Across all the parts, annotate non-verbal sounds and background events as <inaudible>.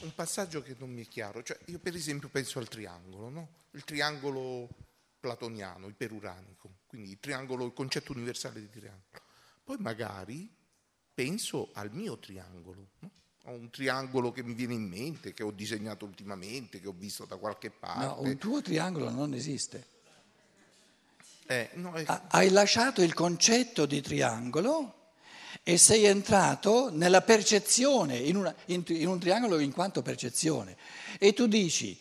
un passaggio che non mi è chiaro. Cioè, io per esempio penso al triangolo, no? il triangolo platoniano, iperuranico, quindi il, triangolo, il concetto universale di triangolo. Poi magari penso al mio triangolo, no? ho un triangolo che mi viene in mente, che ho disegnato ultimamente, che ho visto da qualche parte. No, un tuo triangolo non esiste. Eh, no, è... Hai lasciato il concetto di triangolo e sei entrato nella percezione, in, una, in, in un triangolo in quanto percezione. E tu dici,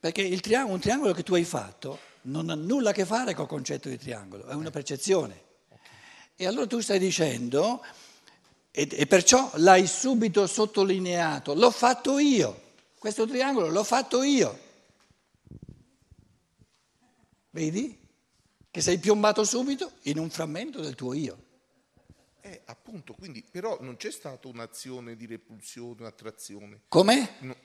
perché triangolo, un triangolo che tu hai fatto non ha nulla a che fare col concetto di triangolo, è una percezione. E allora tu stai dicendo, e, e perciò l'hai subito sottolineato, l'ho fatto io, questo triangolo l'ho fatto io. Vedi? Che sei piombato subito in un frammento del tuo io. Eh, appunto, quindi però non c'è stata un'azione di repulsione, attrazione. Come? No,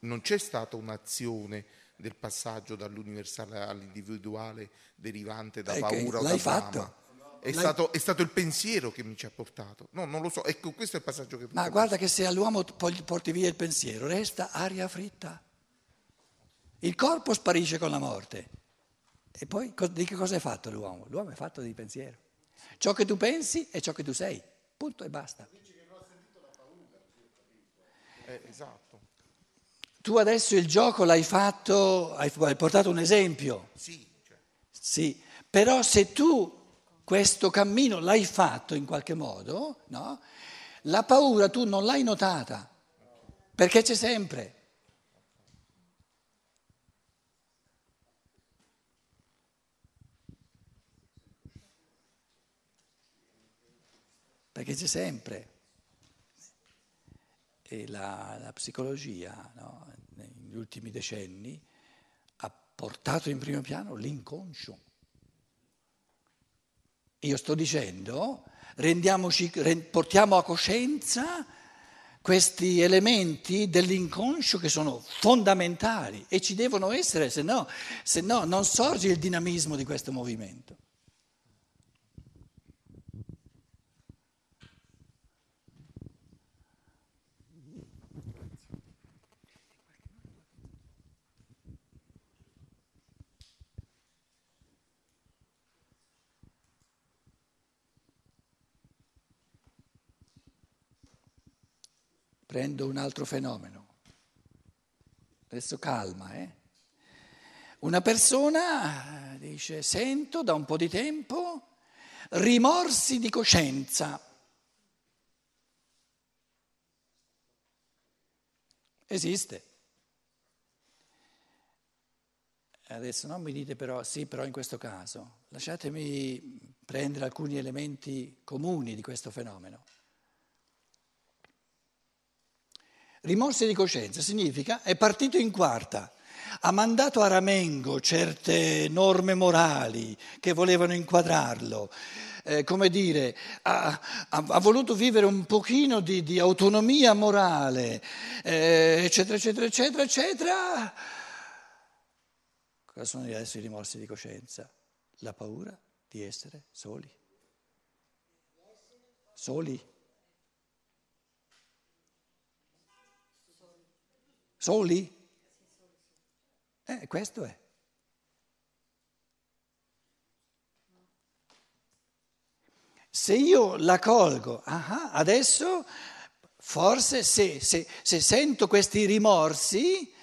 non c'è stata un'azione del passaggio dall'universale all'individuale derivante da eh, paura o l'hai da fatto. È stato, è stato, il pensiero che mi ci ha portato. No, non lo so. Ecco, questo è il passaggio che... Ma guarda che se all'uomo porti via il pensiero, resta aria fritta. Il corpo sparisce con la morte. E poi di che cosa è fatto l'uomo? L'uomo è fatto di pensiero. Ciò che tu pensi è ciò che tu sei, punto e basta. Eh, esatto. Tu adesso il gioco l'hai fatto, hai portato un esempio. Sì, cioè. sì. però se tu questo cammino l'hai fatto in qualche modo, no? la paura tu non l'hai notata, perché c'è sempre. Perché c'è sempre. E la, la psicologia no, negli ultimi decenni ha portato in primo piano l'inconscio. Io sto dicendo, portiamo a coscienza questi elementi dell'inconscio che sono fondamentali e ci devono essere, se no, se no non sorge il dinamismo di questo movimento. Prendo un altro fenomeno. Adesso calma, eh? Una persona dice, sento da un po' di tempo rimorsi di coscienza. Esiste. Adesso non mi dite però, sì, però in questo caso, lasciatemi prendere alcuni elementi comuni di questo fenomeno. Rimorsi di coscienza significa è partito in quarta, ha mandato a Ramengo certe norme morali che volevano inquadrarlo, eh, come dire, ha, ha, ha, voluto vivere un pochino di, di autonomia morale, eh, eccetera, eccetera, eccetera, eccetera. Cosa sono adesso i rimorsi di coscienza? La paura di essere soli. Soli. Soli? Eh, questo è. Se io la colgo, ah, adesso forse se, se, se sento questi rimorsi,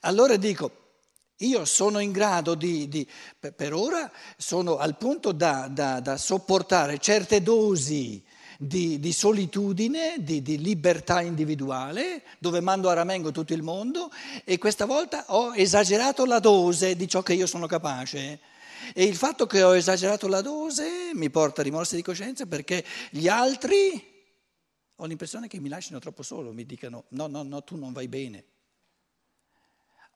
allora dico, io sono in grado di, di per ora sono al punto da, da, da sopportare certe dosi di, di solitudine, di, di, libertà individuale, dove mando a ramengo tutto il mondo e questa volta ho esagerato la dose di ciò che io sono capace. E il fatto che ho esagerato la dose mi porta a rimorsi di coscienza perché gli altri ho l'impressione che mi lasciano troppo solo, mi dicano no, no, no, tu non vai bene.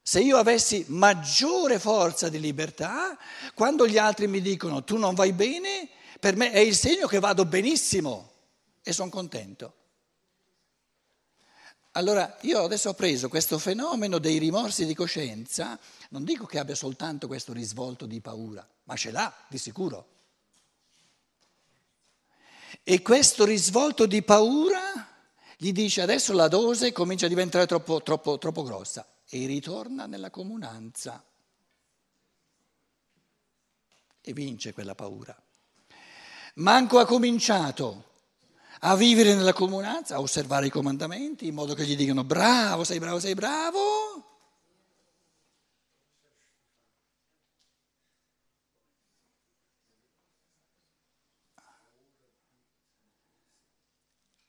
Se io avessi maggiore forza di libertà, quando gli altri mi dicono tu non vai bene, per me è il segno che vado benissimo e sono contento. Allora, io adesso ho preso questo fenomeno dei rimorsi di coscienza, non dico che abbia soltanto questo risvolto di paura, ma ce l'ha di sicuro. E questo risvolto di paura gli dice adesso la dose comincia a diventare troppo, troppo, troppo grossa e ritorna nella comunanza e vince quella paura. Manco ha cominciato a vivere nella comunanza, a osservare i comandamenti in modo che gli dicano bravo, sei bravo, sei bravo.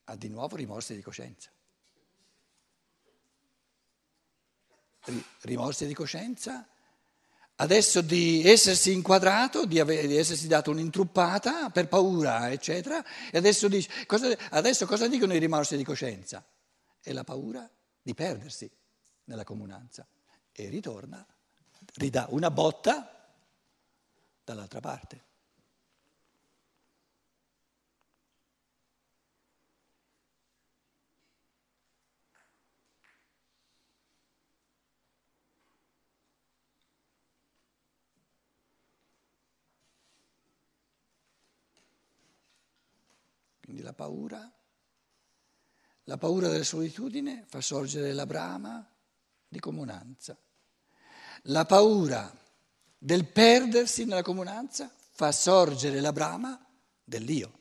Ha di nuovo rimorsi di coscienza. Rimorsi di coscienza adesso di essersi inquadrato, di, aver, di, essersi dato un'intruppata per paura, eccetera, e adesso, dice, cosa, adesso cosa dicono i rimorsi di coscienza? È la paura di perdersi nella comunanza e ritorna, ridà una botta dall'altra parte. Quindi la paura, la paura della solitudine fa sorgere la brama di comunanza. La paura del perdersi nella comunanza fa sorgere la brama dell'io.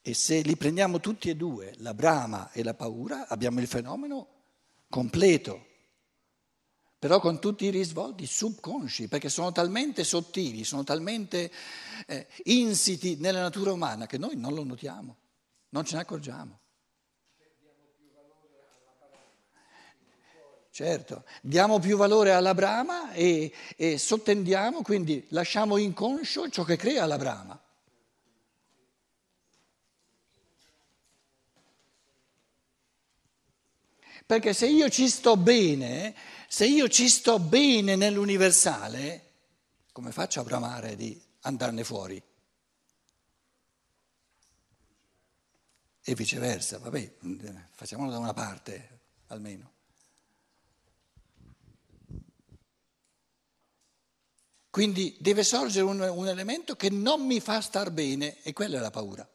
E se li prendiamo tutti e due, la brama e la paura, abbiamo il fenomeno completo però con tutti i risvolti subconsci, perché sono talmente sottili, sono talmente eh, insiti nella natura umana che noi non lo notiamo, non ce ne accorgiamo. Certo, diamo più valore alla brama e, e sottendiamo, quindi lasciamo inconscio ciò che crea la brama. Perché se io ci sto bene, se io ci sto bene nell'universale, come faccio a bramare di andarne fuori? E viceversa, vabbè, facciamolo da una parte almeno. Quindi deve sorgere un, un elemento che non mi fa star bene e quella è la paura.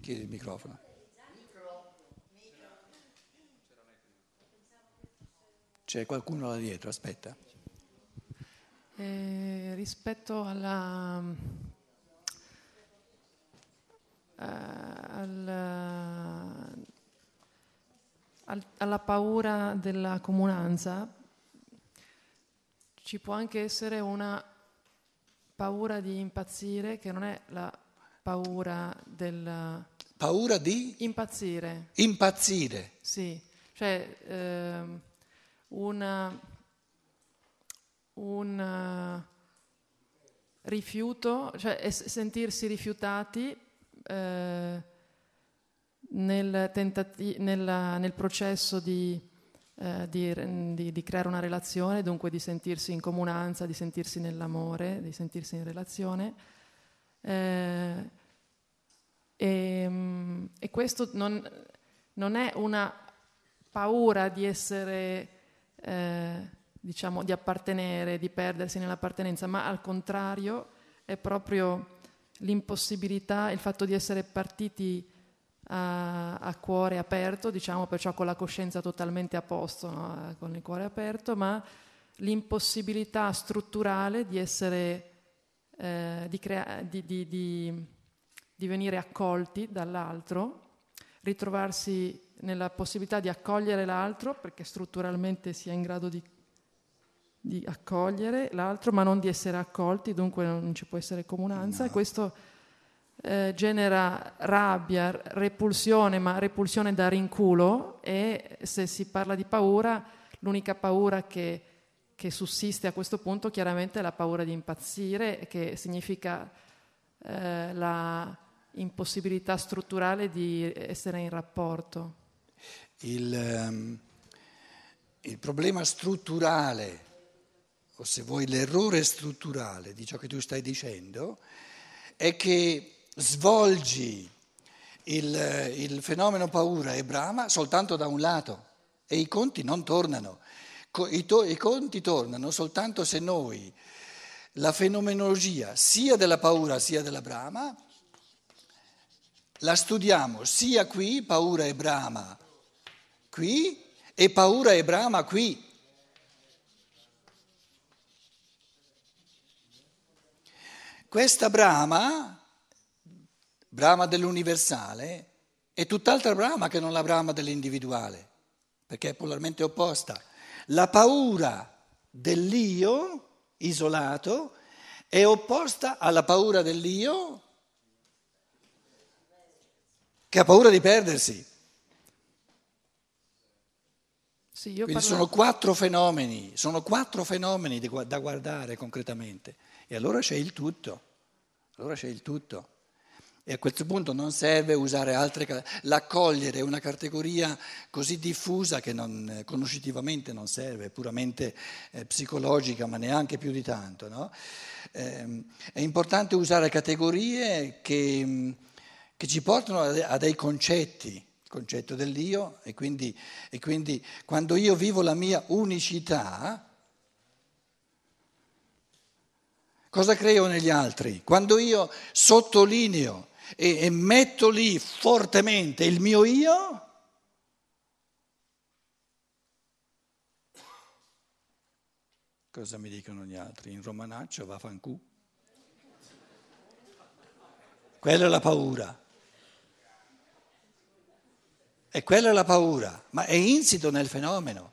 Chiedi il microfono. C'è qualcuno là dietro, aspetta. Eh, rispetto alla, uh, alla, alla paura della comunanza, ci può anche essere una paura di impazzire che non è la paura del... Paura di? Impazzire. Impazzire. Sì, cioè... Eh, una, un rifiuto, cioè sentirsi rifiutati eh, nel, tentati- nella, nel, processo di, eh, di, di, di, creare una relazione, dunque di sentirsi in comunanza, di sentirsi nell'amore, di sentirsi in relazione. Eh, e, mm, e, questo non, non è una paura di essere eh, diciamo, di appartenere, di perdersi nell'appartenenza, ma al contrario è proprio l'impossibilità, il fatto di essere partiti a, a cuore aperto, diciamo perciò con la coscienza totalmente a posto, no? con il cuore aperto, ma l'impossibilità strutturale di essere, eh, di, crea- di, di, di venire accolti dall'altro, ritrovarsi nella possibilità di accogliere l'altro, perché strutturalmente si è in grado di, di, accogliere l'altro, ma non di essere accolti, dunque non ci può essere comunanza. No. E questo eh, genera rabbia, repulsione, ma repulsione da rinculo e se si parla di paura, l'unica paura che, che sussiste a questo punto chiaramente è la paura di impazzire, che significa eh, la impossibilità strutturale di essere in rapporto il, um, il problema strutturale, o se vuoi l'errore strutturale di ciò che tu stai dicendo, è che svolgi il, il, fenomeno paura e brama soltanto da un lato e i conti non tornano. I, to, I, conti tornano soltanto se noi la fenomenologia sia della paura sia della brama, la studiamo sia qui, paura e brama, qui, e paura e brama qui. Questa brama, brama dell'universale, è tutt'altra brama che non la brama dell'individuale, perché è polarmente opposta. La paura dell'io isolato è opposta alla paura dell'io che ha paura di perdersi. Sì, Quindi parlo... sono quattro fenomeni, sono quattro fenomeni da guardare concretamente. E allora c'è il tutto, allora c'è il tutto. E a questo punto non serve usare altre, l'accogliere una categoria così diffusa che non, conoscitivamente non serve, puramente eh, psicologica, ma neanche più di tanto. No? Eh, è importante usare categorie che, che ci portano a, dei concetti, il concetto dell'io, e quindi, e quindi quando io vivo la mia unicità, cosa creo negli altri? Quando io sottolineo e, e metto lì fortemente il mio io, cosa mi dicono gli altri? In romanaccio va fancu. Quella è la paura. E quella è la paura, ma è insito nel fenomeno.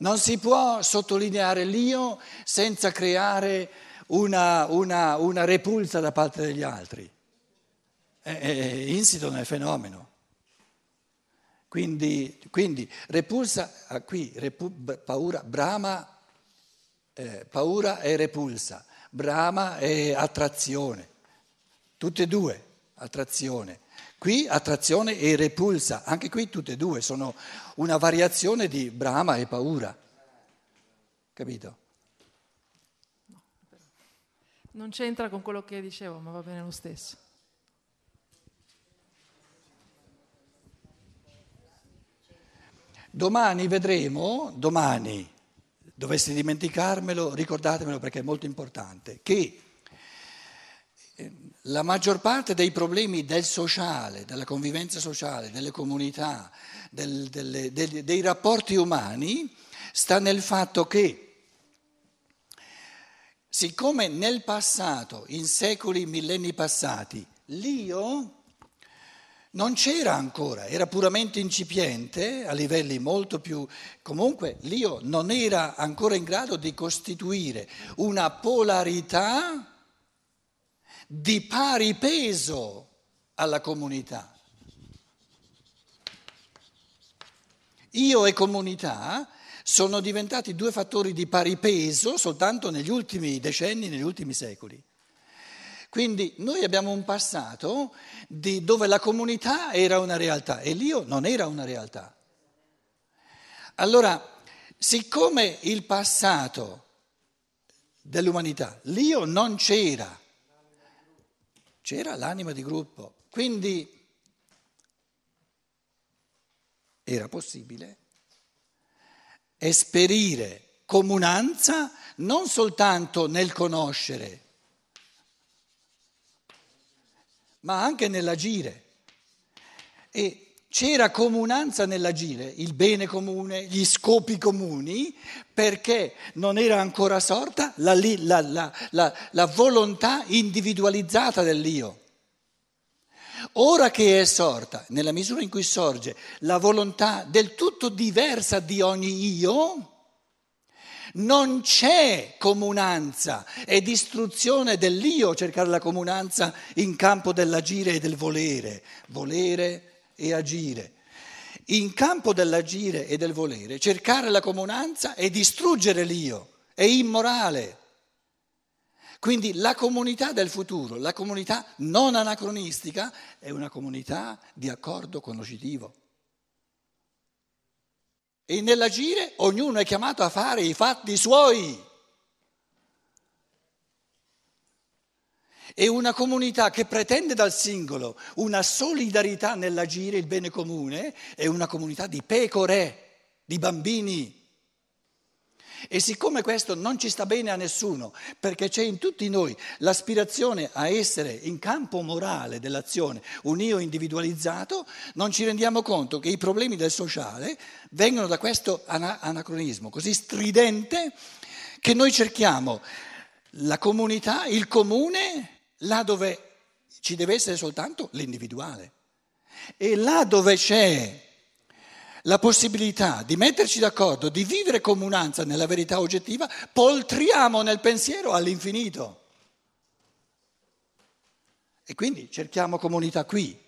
Non si può sottolineare l'io senza creare una, una, una repulsa da parte degli altri è insito nel fenomeno. Quindi, quindi repulsa, ah, qui repu, paura, brama, eh, paura e repulsa, brama e attrazione, tutte e due attrazione. Qui attrazione e repulsa, anche qui tutte e due sono una variazione di brama e paura. Capito? Non c'entra con quello che dicevo, ma va bene lo stesso. Domani vedremo, domani, dovessi dimenticarmelo, ricordatemelo perché è molto importante, che la maggior parte dei problemi del sociale, della convivenza sociale, delle comunità, del, delle, dei, dei rapporti umani, sta nel fatto che, siccome nel passato, in secoli, millenni passati, l'io non c'era ancora, era puramente incipiente a livelli molto più... Comunque l'io non era ancora in grado di costituire una polarità di pari peso alla comunità. Io e comunità sono diventati due fattori di pari peso soltanto negli ultimi decenni, negli ultimi secoli. Quindi noi abbiamo un passato dove la comunità era una realtà e l'io non era una realtà. Allora, siccome il passato dell'umanità, l'io non c'era, c'era l'anima di gruppo, quindi era possibile esperire comunanza non soltanto nel conoscere, ma anche nell'agire. E c'era comunanza nell'agire, il bene comune, gli scopi comuni, perché non era ancora sorta la, la, la, la volontà individualizzata dell'io. Ora che è sorta, nella misura in cui sorge la volontà del tutto diversa di ogni io, non c'è comunanza, è distruzione dell'io cercare la comunanza in campo dell'agire e del volere, volere e agire. In campo dell'agire e del volere, cercare la comunanza è distruggere l'io, è immorale. Quindi la comunità del futuro, la comunità non anacronistica, è una comunità di accordo conoscitivo. E nell'agire ognuno è chiamato a fare i fatti suoi. E una comunità che pretende dal singolo una solidarietà nell'agire, il bene comune, è una comunità di pecore, di bambini. E siccome questo non ci sta bene a nessuno, perché c'è in tutti noi l'aspirazione a essere in campo morale dell'azione un io individualizzato, non ci rendiamo conto che i problemi del sociale vengono da questo anacronismo così stridente che noi cerchiamo la comunità, il comune, là dove ci deve essere soltanto l'individuale. E là dove c'è la possibilità di metterci d'accordo, di vivere comunanza nella verità oggettiva, poltriamo nel pensiero all'infinito. E quindi cerchiamo comunità qui,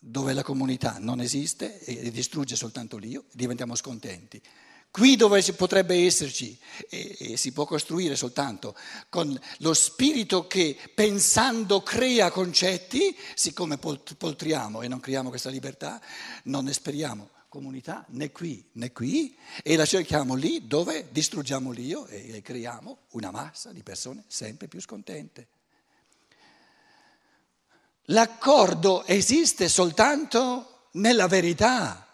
dove la comunità non esiste e distrugge soltanto l'io, diventiamo scontenti. Qui dove potrebbe esserci e, e, si può costruire soltanto con lo spirito che pensando crea concetti, siccome poltriamo e non creiamo questa libertà, non esperiamo comunità né qui né qui e la cerchiamo lì dove distruggiamo l'io e, e creiamo una massa di persone sempre più scontente. L'accordo esiste soltanto nella verità,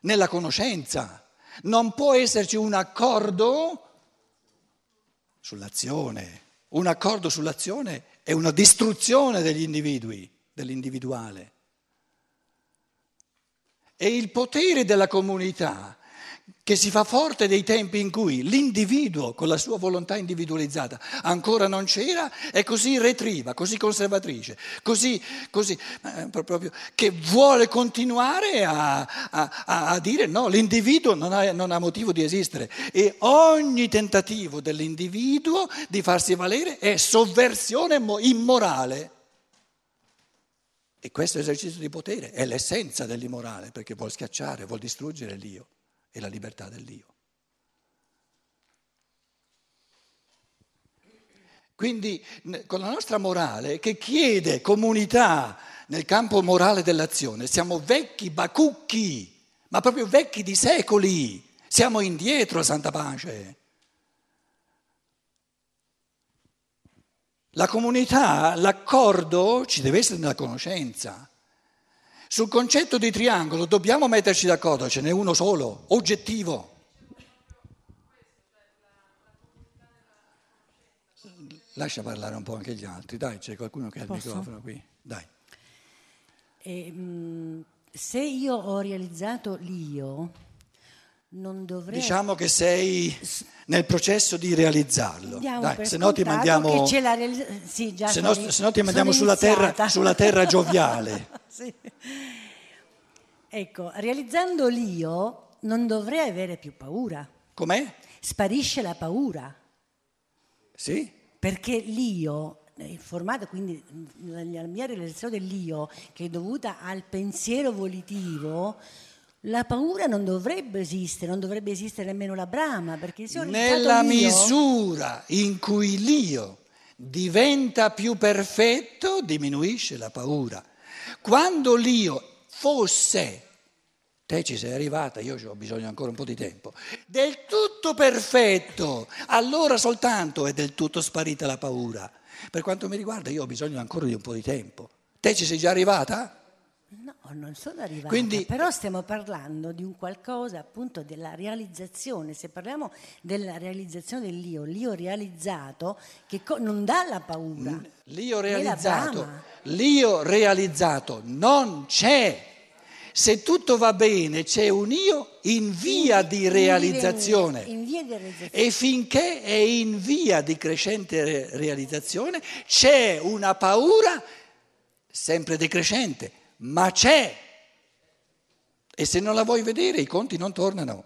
nella conoscenza. Non può esserci un accordo sull'azione. Un accordo sull'azione è una distruzione degli individui, dell'individuale. E il potere della comunità che si fa forte dei tempi in cui l'individuo con la sua volontà individualizzata ancora non c'era, è così retriva, così conservatrice, così, così eh, proprio, che vuole continuare a, a, a dire no, l'individuo non ha, non ha motivo di esistere e ogni tentativo dell'individuo di farsi valere è sovversione immorale. E questo esercizio di potere è l'essenza dell'immorale perché vuol schiacciare, vuol distruggere l'io e la libertà dell'io. Quindi con la nostra morale che chiede comunità nel campo morale dell'azione, siamo vecchi bacucchi, ma proprio vecchi di secoli, siamo indietro a Santa Pace. La comunità, l'accordo ci deve essere nella conoscenza. Sul concetto di triangolo dobbiamo metterci d'accordo, ce n'è uno solo, oggettivo. Lascia parlare un po' anche gli altri, dai, c'è qualcuno che ha il microfono qui, dai. E, mh, se io ho realizzato l'io. Diciamo che sei nel processo di realizzarlo. Dai, se no ti mandiamo, realizz- sì, se no, se no ti mandiamo sulla terra, sulla terra, <laughs> gioviale. sì. Ecco, realizzando l'io non dovrei avere più paura. Com'è? Sparisce la paura. Sì. Perché l'io il formato, quindi la mia realizzazione dell'io, che è dovuta al pensiero volitivo, la paura non dovrebbe esistere, non dovrebbe esistere nemmeno la brama, perché se ho Nella misura in cui l'io diventa più perfetto, diminuisce la paura. Quando l'io fosse, te ci sei arrivata, io ho bisogno ancora un po' di tempo, del tutto perfetto, allora soltanto è del tutto sparita la paura. Per quanto mi riguarda io ho bisogno ancora di un po' di tempo. Te ci sei già arrivata? No, non sono arrivata, Quindi, però stiamo parlando di un qualcosa appunto della realizzazione, se parliamo della realizzazione dell'io, l'io realizzato che co- non dà la paura. L'io realizzato, l'io realizzato non c'è. Se tutto va bene c'è un io in via in, di realizzazione. In via di realizzazione. E finché è in via di crescente realizzazione c'è una paura sempre decrescente ma c'è. E se non la vuoi vedere i conti non tornano.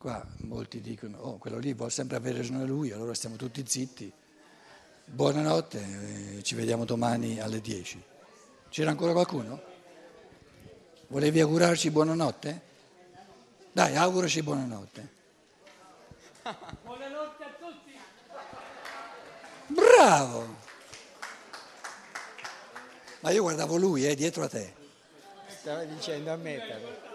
Qua molti dicono, oh, quello lì vuole sempre avere ragione lui, allora stiamo tutti zitti. Buonanotte, eh, ci vediamo domani alle 10. C'era ancora qualcuno? Volevi augurarci buonanotte? Dai, auguraci buonanotte. <laughs> Buonanotte a tutti. Bravo! Ma io guardavo lui, eh, dietro a te. Stava dicendo a me però.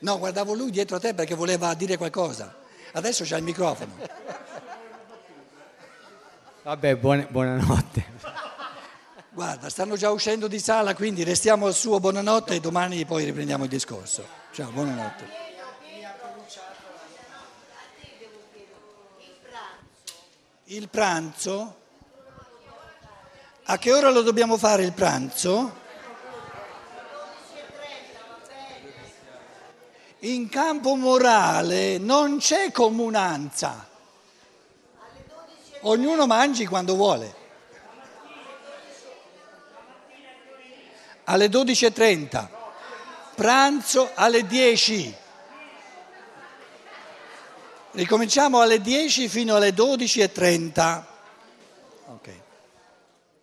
No, guardavo lui dietro a te perché voleva dire qualcosa. Adesso c'ha il microfono. Vabbè, buona- buonanotte. Guarda, stanno già uscendo di sala, quindi restiamo al suo buonanotte e domani poi riprendiamo il discorso. Ciao, buonanotte. Il pranzo? A che ora lo dobbiamo fare il pranzo? In campo morale non c'è comunanza. Ognuno mangi quando vuole. Alle 12.30. Pranzo alle 10. Ricominciamo alle 10 fino alle 12.30.